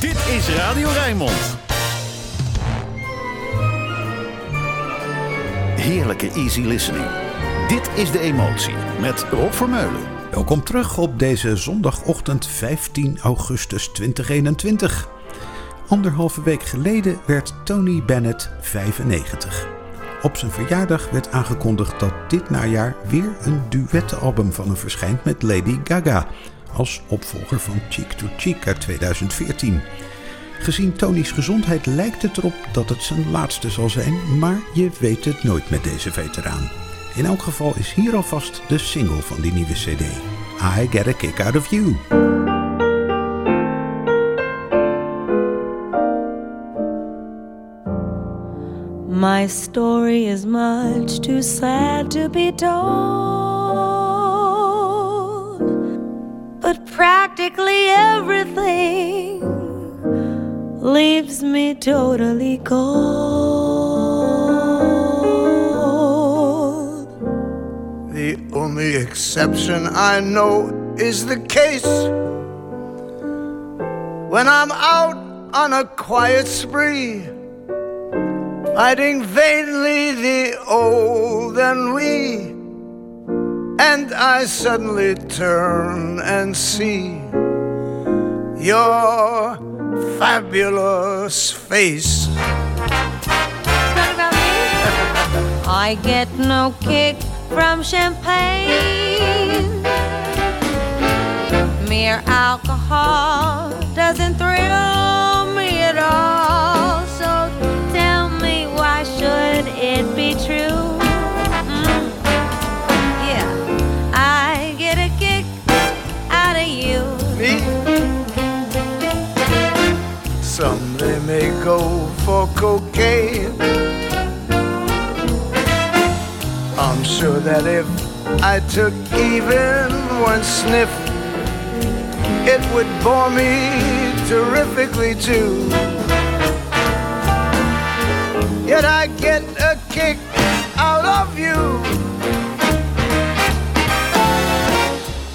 Dit is Radio Rijnmond. Heerlijke easy listening. Dit is De Emotie met Rob Vermeulen. Welkom terug op deze zondagochtend 15 augustus 2021. Anderhalve week geleden werd Tony Bennett 95. Op zijn verjaardag werd aangekondigd dat dit najaar weer een duettenalbum van hem verschijnt met Lady Gaga, als opvolger van Cheek to Cheek uit 2014. Gezien Tony's gezondheid lijkt het erop dat het zijn laatste zal zijn, maar je weet het nooit met deze veteraan. In elk geval is hier alvast de single van die nieuwe CD. I Get a Kick Out of You. My story is much too sad to be told, but practically everything leaves me totally cold. The only exception I know is the case when I'm out on a quiet spree fighting vainly the old ennui. And I suddenly turn and see your fabulous face. I get no kick from champagne. Mere alcohol doesn't thrill me at all. So tell me, why should it be true? Some they may go for cocaine. I'm sure that if I took even one sniff, it would bore me terrifically too. Yet I get a kick out of you.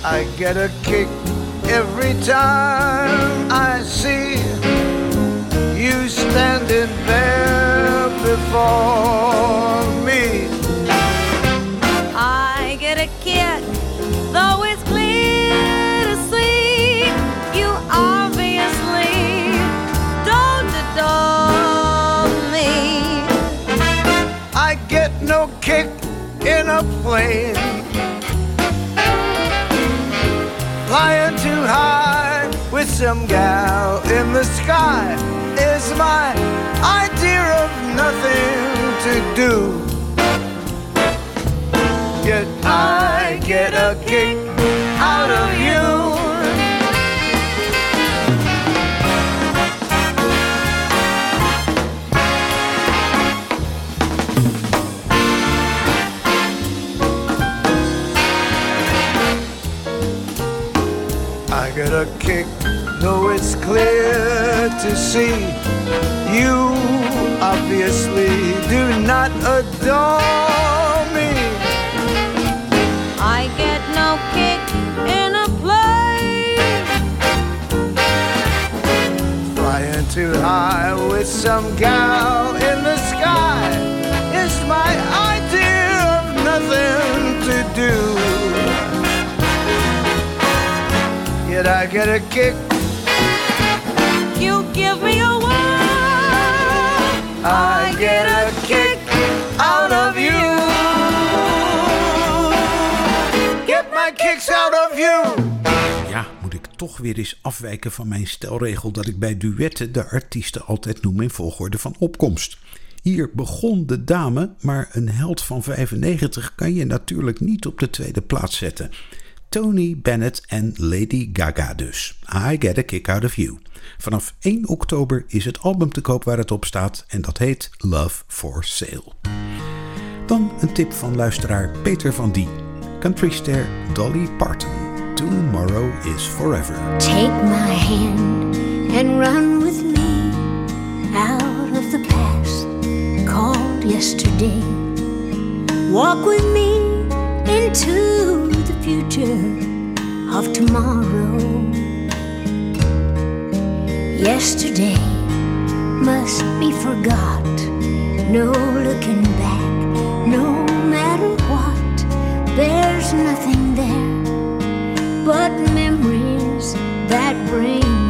I get a kick every time I see you standing there before me. I get a kick, though it's clear to see you obviously don't adore me. I get no kick in a plane. Flying too high with some gal in the sky is my idea of nothing to do. Yet I get a kick out of you. See you obviously do not adore me. I get no kick in a play. Flying too high with some gal in the sky is my idea of nothing to do. Yet I get a kick, I get a kick out of you. Get my kicks out of you. Ja, moet ik toch weer eens afwijken van mijn stelregel dat ik bij duetten de artiesten altijd noem in volgorde van opkomst. Hier begon de dame, maar een held van 95 kan je natuurlijk niet op de tweede plaats zetten. Tony Bennett en Lady Gaga dus. I Get a Kick Out of You. Vanaf 1 oktober is het album te koop waar het op staat en dat heet Love for Sale. Dan een tip van luisteraar Peter van Die. Countryster Dolly Parton. Tomorrow is Forever. Take my hand and run with me out of the past called yesterday. Walk with me into the future of tomorrow. Yesterday must be forgot. No looking back, no matter what. There's nothing there but memories that bring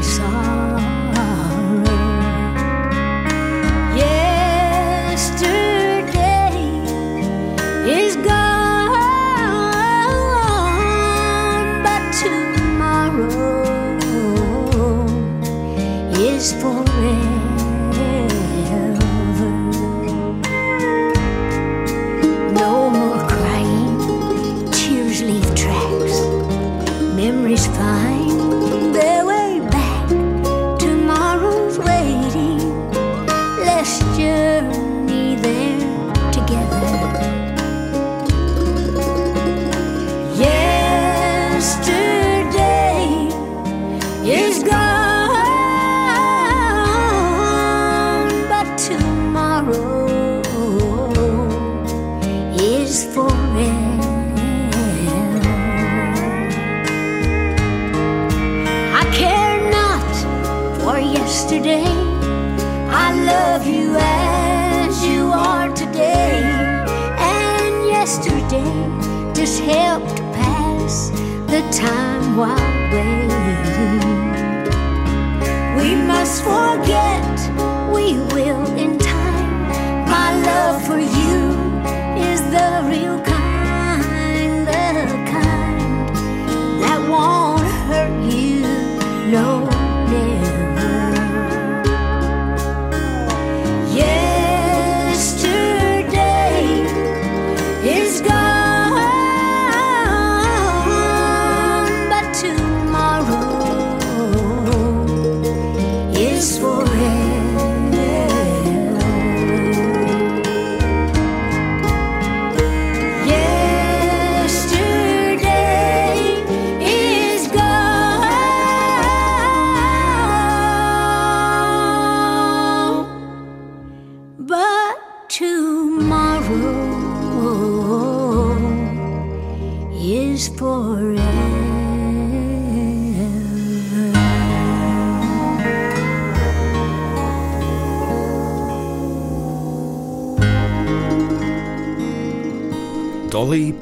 helped pass the time while waiting. We must forget, we will in time. My love for you is the real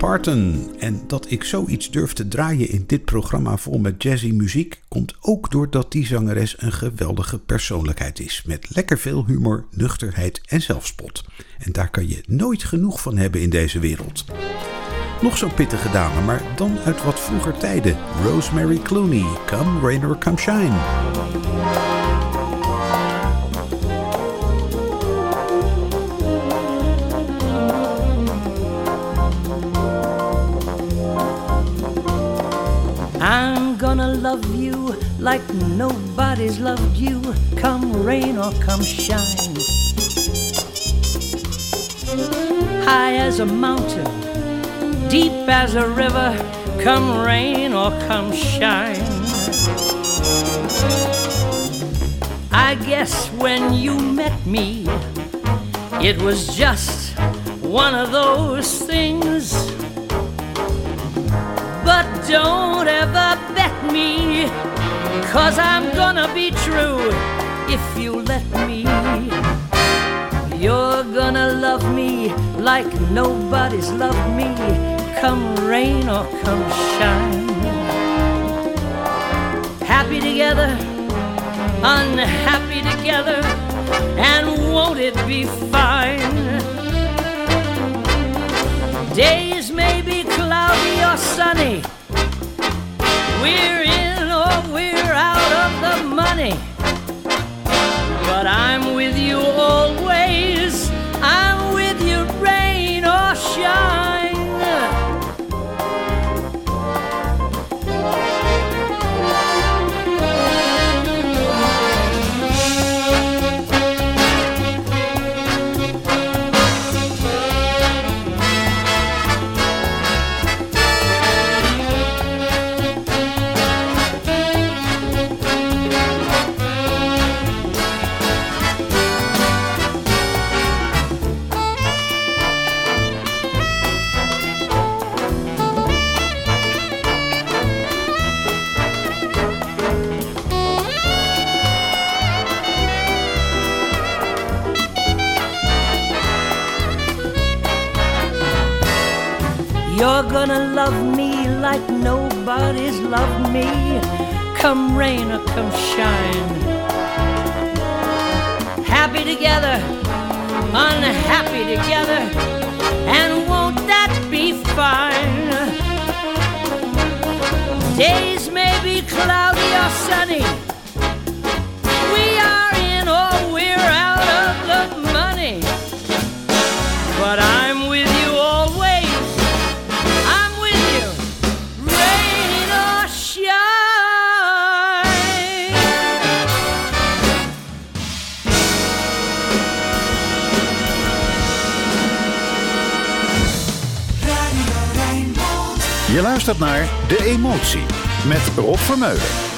Parton. En dat ik zoiets durf te draaien in dit programma vol met jazzy muziek komt ook doordat die zangeres een geweldige persoonlijkheid is. Met lekker veel humor, nuchterheid en zelfspot. En daar kan je nooit genoeg van hebben in deze wereld. Nog zo'n pittige dame, maar dan uit wat vroeger tijden. Rosemary Clooney, Come Rain or Come Shine. Like nobody's loved you, come rain or come shine. High as a mountain, deep as a river, come rain or come shine. I guess when you met me, it was just one of those things. But don't ever bet me, cause I'm gonna be true if you let me. You're gonna love me like nobody's loved me, come rain or come shine. Happy together, unhappy together, and won't it be fine? Days may be cloudy or sunny. We're money. But I'm Come rain or come shine. Happy together, unhappy together, and won't that be fine? Days may be cloudy or sunny. Luistert naar De Emotie met Rob Vermeulen.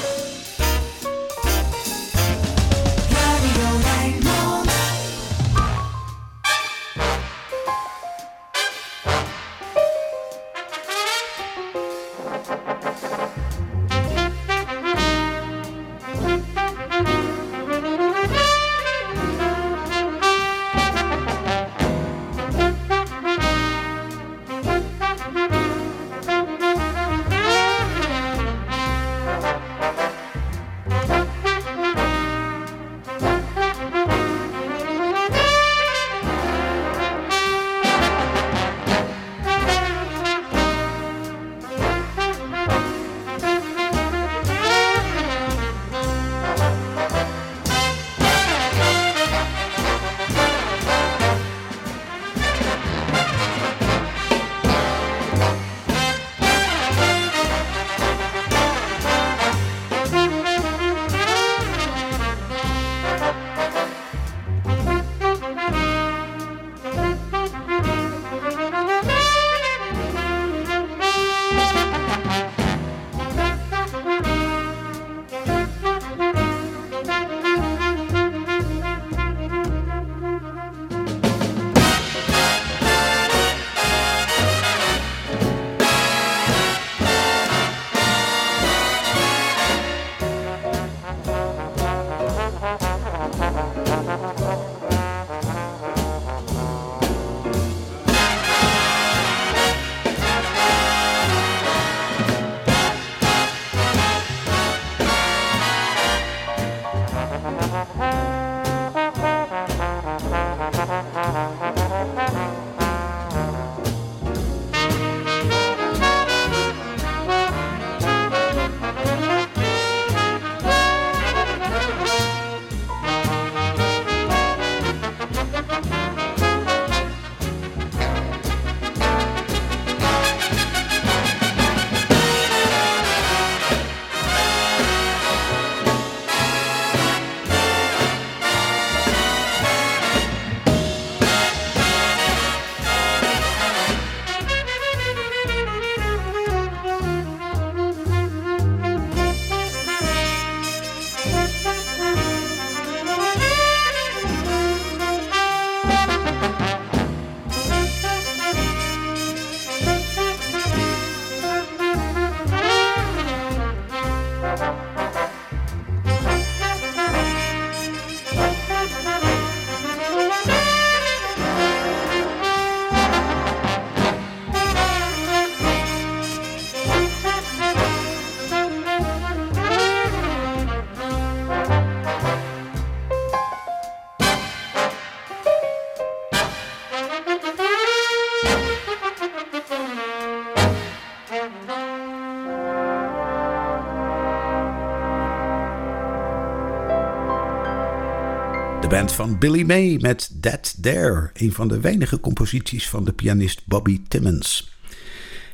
Band van Billy May met That There, een van de weinige composities van de pianist Bobby Timmons.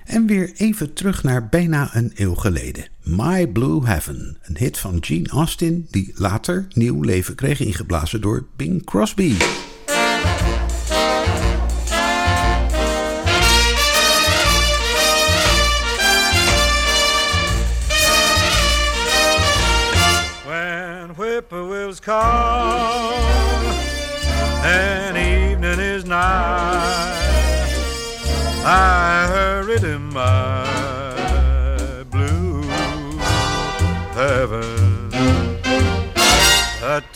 En weer even terug naar bijna een eeuw geleden. My Blue Heaven, een hit van Gene Austin die later nieuw leven kreeg ingeblazen door Bing Crosby. When whippoorwills call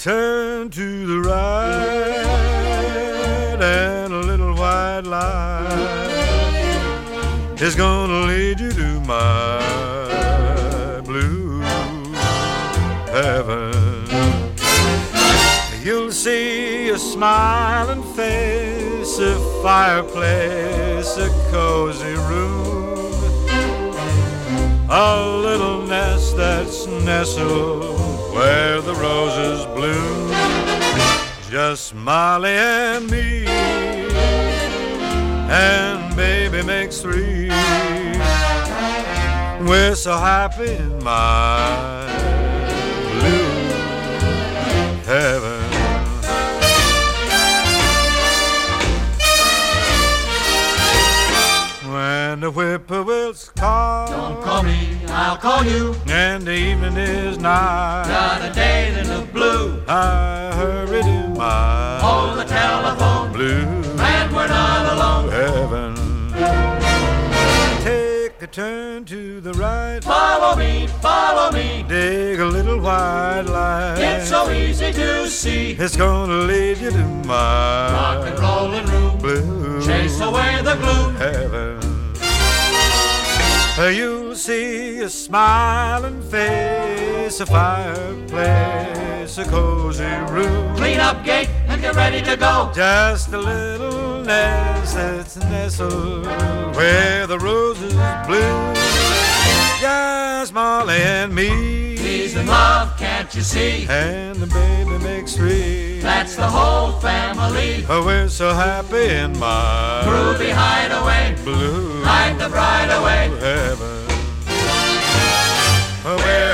turn to the right and a little white light is gonna lead you to my blue heaven. You'll see a smiling face, a fireplace, a cozy room, a little nest that's nestled where the roses bloom. Just Molly and me, and baby makes three. We're so happy in my call you. and the evening is nigh, Got a day in the blue. I hurry to my Hold the telephone, blue and we're not alone. heaven. Take a turn to the right, Follow me, follow me. dig a little white light. It's so easy to see. It's gonna lead you to my Rock and rollin' room. blue Chase away the gloom. heaven. You'll see a smiling face, a fireplace, a cozy room. Clean up gate and get ready to go. Just a little nest that's nestled where the roses bloom. Just Molly and me. Peace and love, can't you see? And the baby makes three. That's the whole family. Oh, we're so happy in my Groovy hideaway. blue Hide the bride away. heaven. Oh,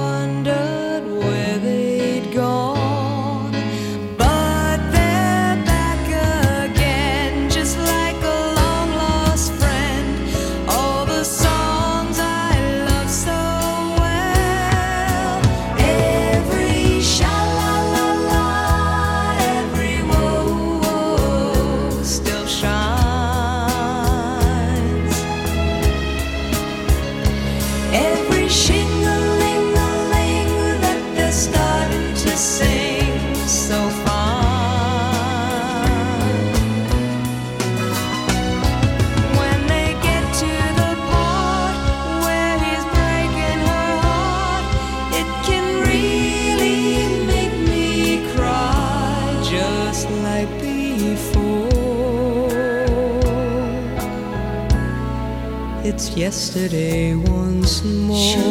yesterday once more.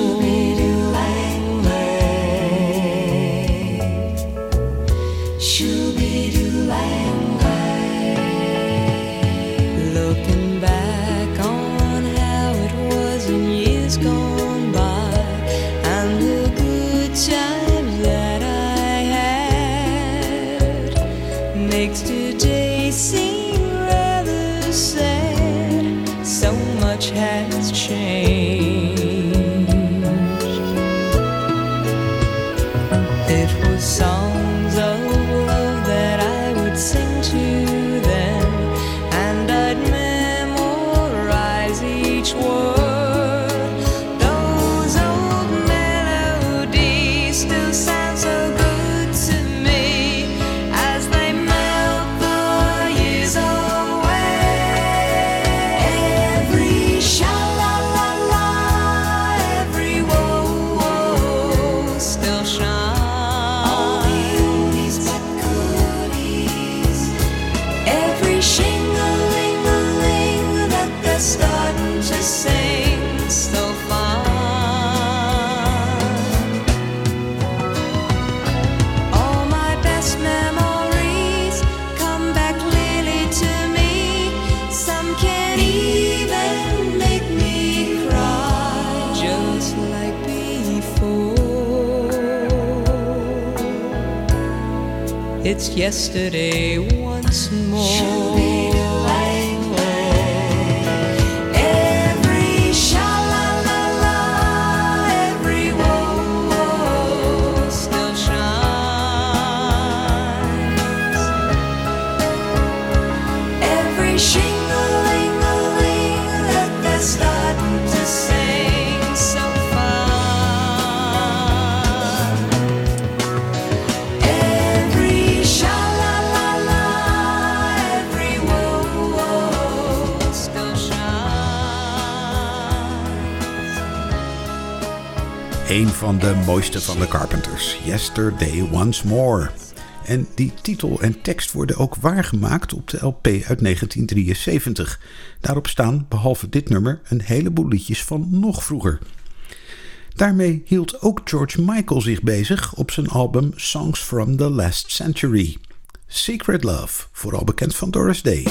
Een van de mooiste van de Carpenters, Yesterday Once More. En die titel en tekst worden ook waargemaakt op de LP uit 1973. Daarop staan, behalve dit nummer, een heleboel liedjes van nog vroeger. Daarmee hield ook George Michael zich bezig op zijn album Songs from the Last Century. Secret Love, vooral bekend van Doris Day.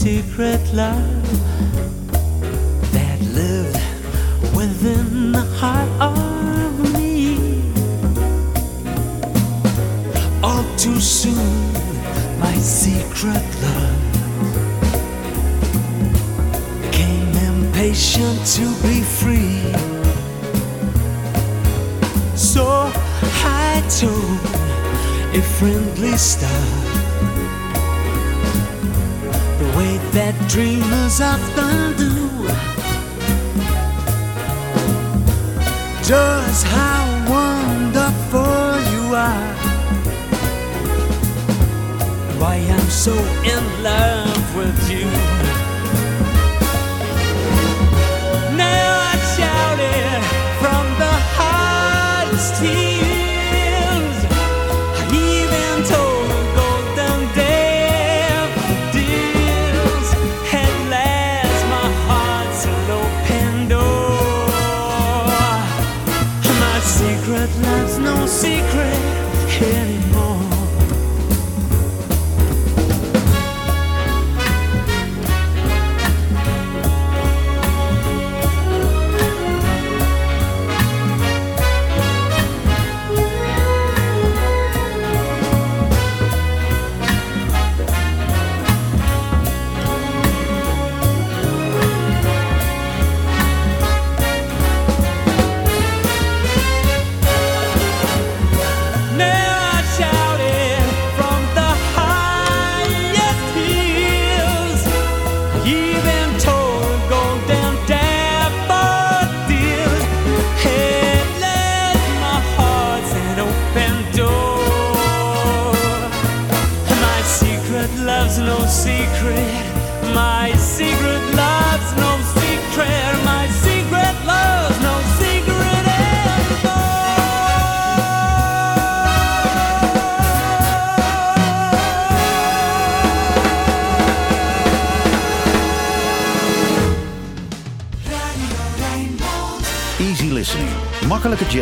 Secret love that lived within the heart of me. All too soon, my secret love came impatient to be free. So I told a friendly star that dreamers often do. Just how wonderful you are. Why I'm so in love with you.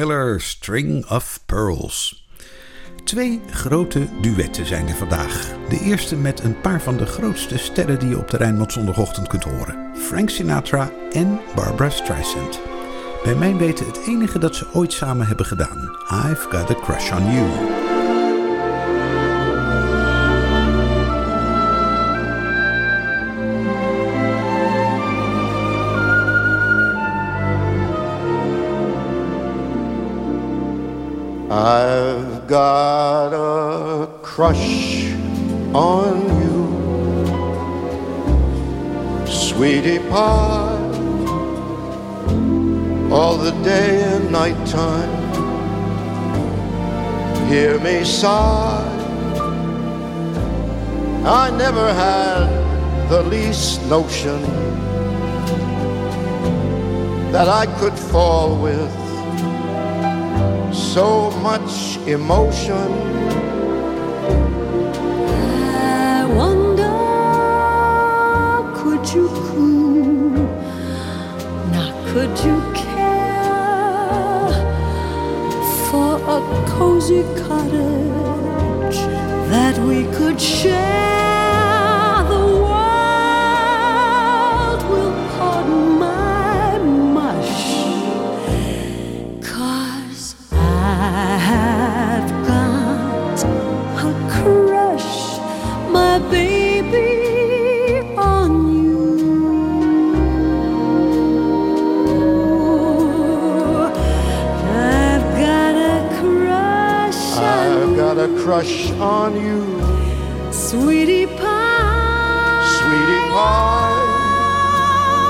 Miller, String of Pearls. Twee grote duetten zijn er vandaag. De eerste met een paar van de grootste sterren die je op de Rijnmond zondagochtend kunt horen. Frank Sinatra en Barbara Streisand. Bij mijn weten het enige dat ze ooit samen hebben gedaan. I've Got a Crush on You. I've got a crush on you, sweetie pie, all the day and night time. Hear me sigh. I never had the least notion that I could fall with so much emotion. I wonder, could you coo? Now, could you care for a cozy cottage that we could share? On you, sweetie pie. sweetie pie,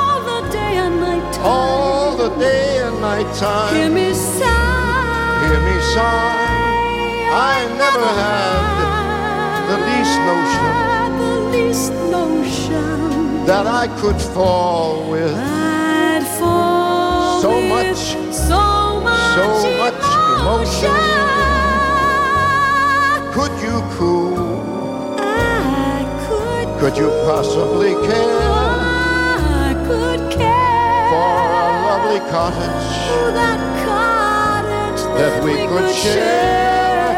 All the day and night time. all the day and night time. Hear me sigh. Hear me sigh. I never had the least notion the least notion that I could fall with I'd fall So with much, so much, so much could, Could you possibly care I could care for a lovely cottage for that cottage that we could share?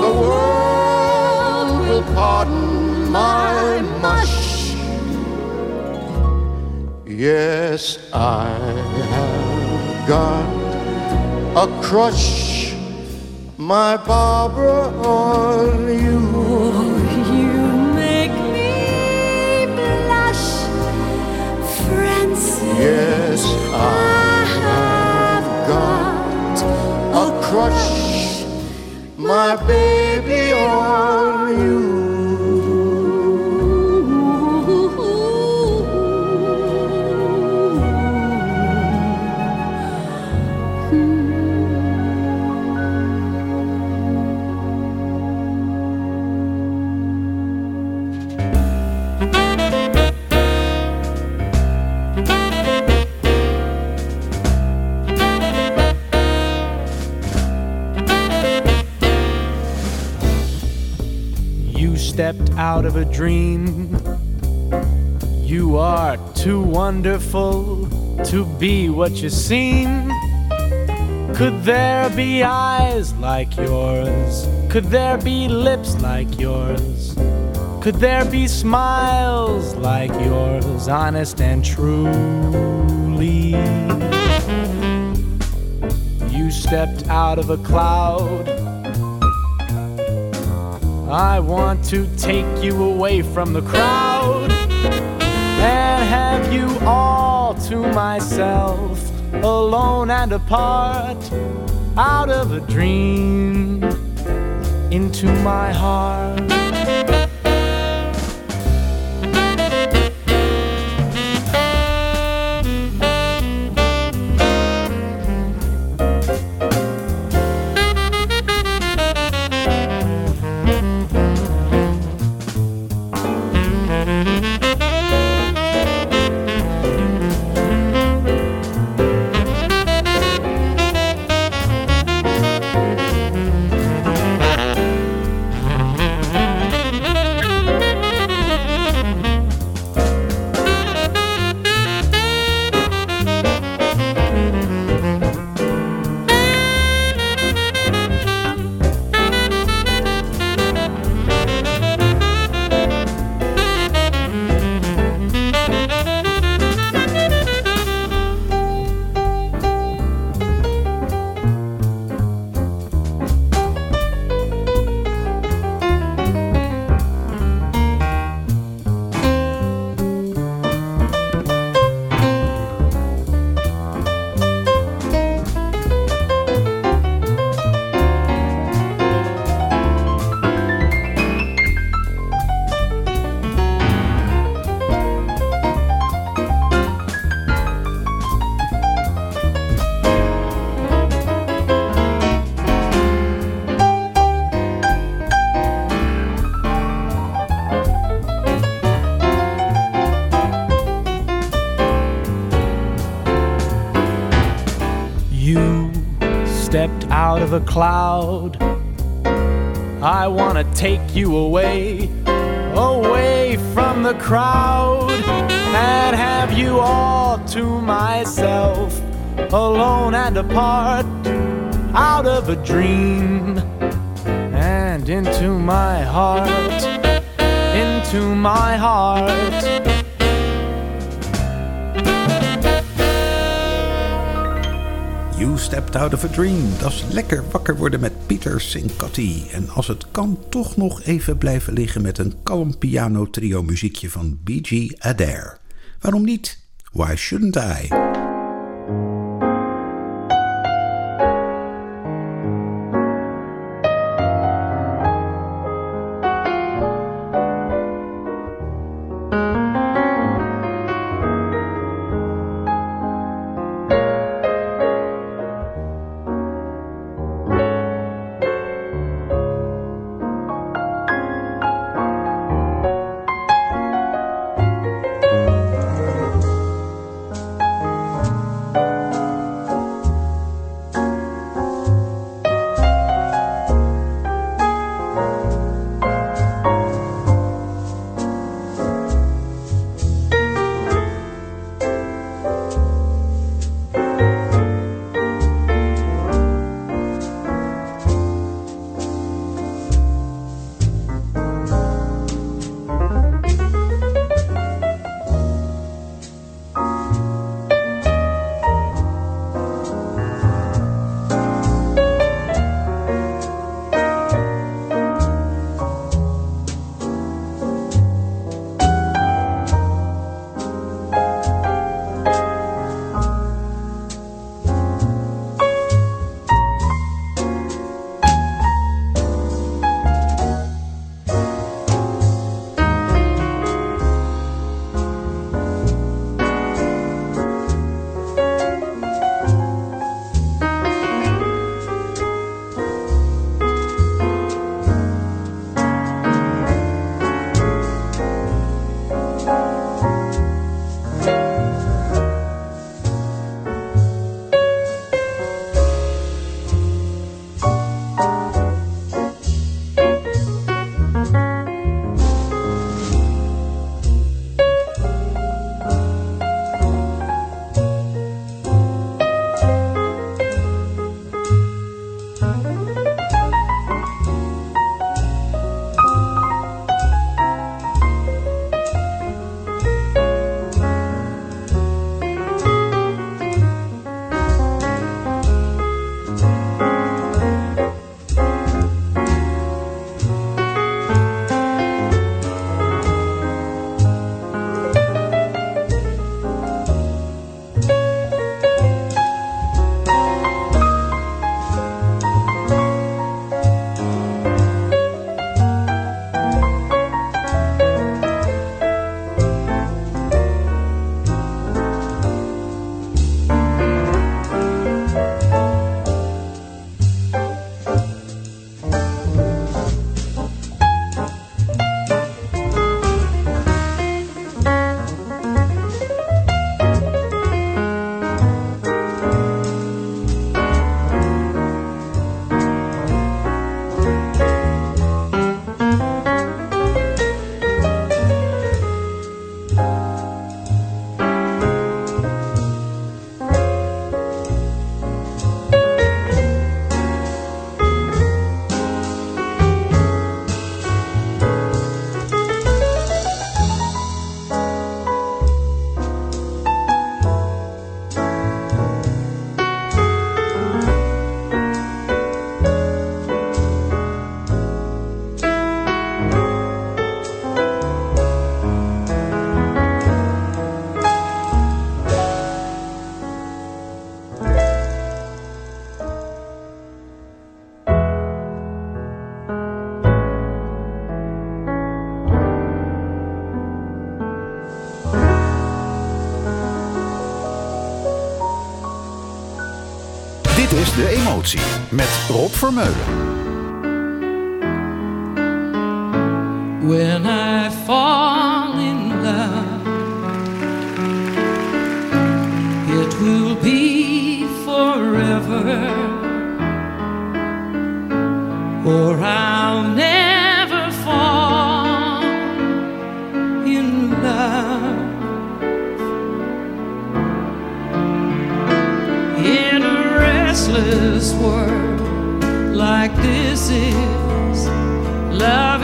The world will pardon my mush. Yes, I have got a crush, my Barbara, on. You my baby, on you. Out of a dream. You are too wonderful to be what you seem. Could there be eyes like yours? Could there be lips like yours? Could there be smiles like yours, honest and truly? You stepped out of a cloud. I want to take you away from the crowd and have you all to myself, alone and apart, out of a dream into my heart. Of a cloud. I wanna take you away, away from the crowd, and have you all to myself, alone and apart, out of a dream, and into my heart, into my heart. You Stepped Out of a Dream. Dat is lekker wakker worden met Pieter Sincotti. En als het kan, toch nog even blijven liggen met een kalm piano trio muziekje van B.G. Adair. Waarom niet? Why shouldn't I? met Rob Vermeulen. When I fall in love, it will be forever, or I'll never fall in love. In a restless world like this is love.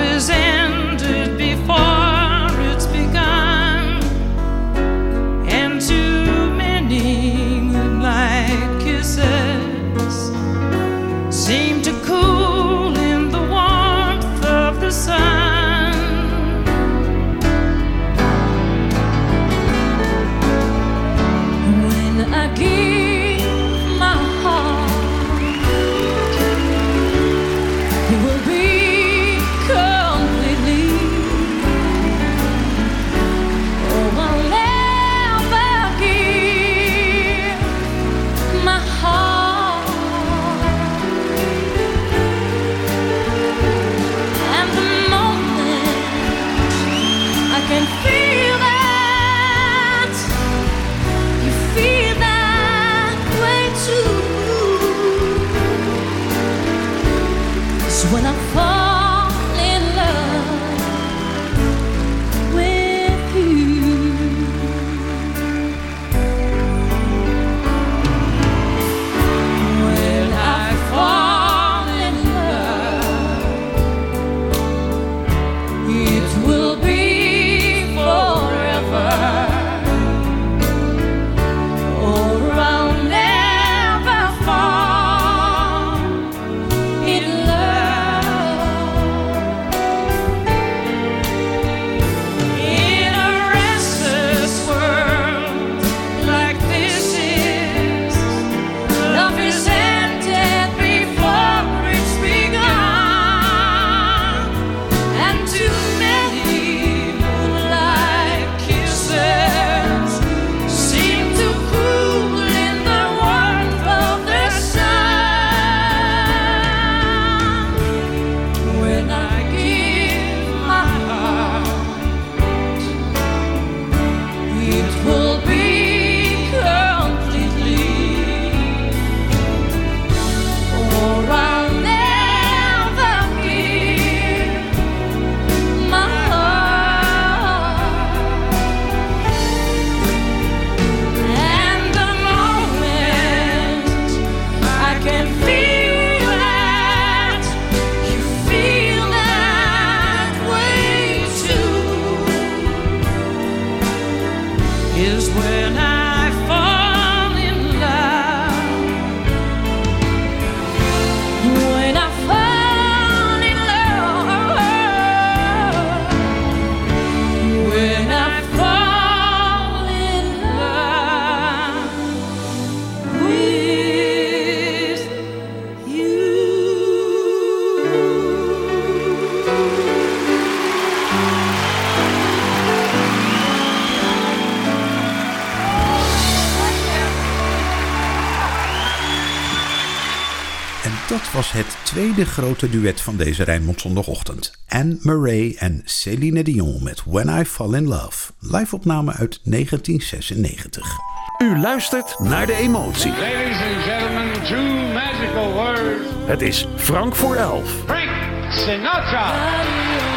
was het tweede grote duet van deze Rijnmond zondagochtend. Anne Murray en Céline Dion met When I Fall in Love. Live-opname uit 1996. U luistert naar de emotie. Ladies and gentlemen, two magical words. Het is Frank voor elf. Frank Sinatra.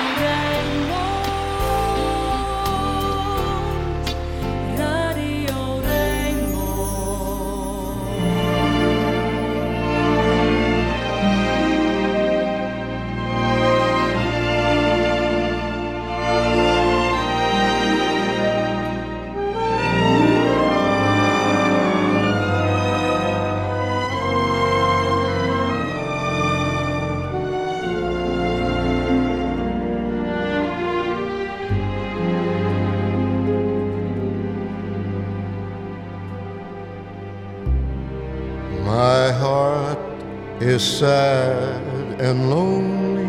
is sad and lonely.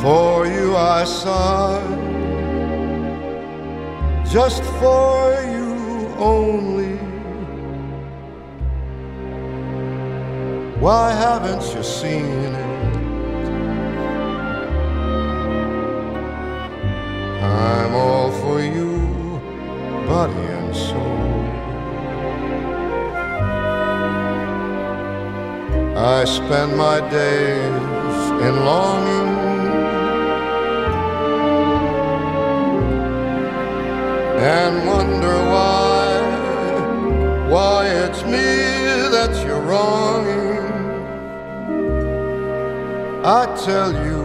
For you I sigh, just for you only. Why haven't you seen it? I spend my days in longing. And wonder why, why it's me that you're wronging. I tell you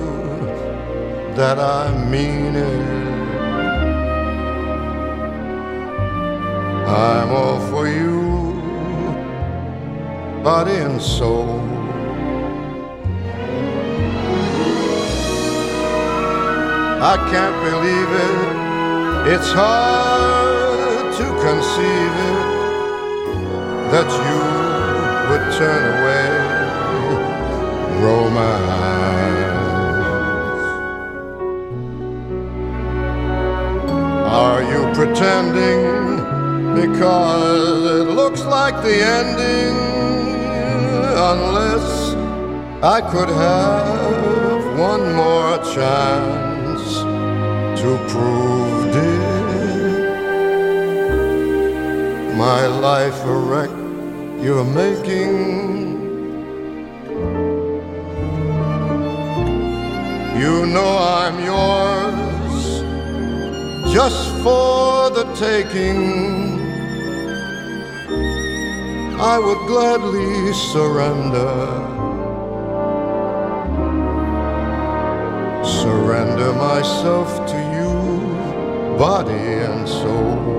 that I mean it. I'm all for you, body and soul. I can't believe it. It's hard to conceive it that you would turn away romance. Are you pretending because it looks like the ending? Unless I could have one more chance to prove, dear, my life a wreck you're making. You know I'm yours just for the taking. I would gladly surrender. Surrender myself to body and soul.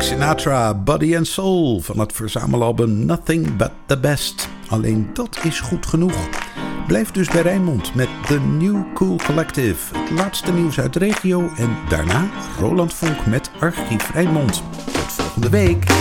Sinatra, Body and Soul van het verzamelalbum Nothing But The Best. Alleen dat is goed genoeg. Blijf dus bij Rijnmond met The New Cool Collective. Het laatste nieuws uit de regio en daarna Roland Vonk met Archief Rijnmond. Tot volgende week.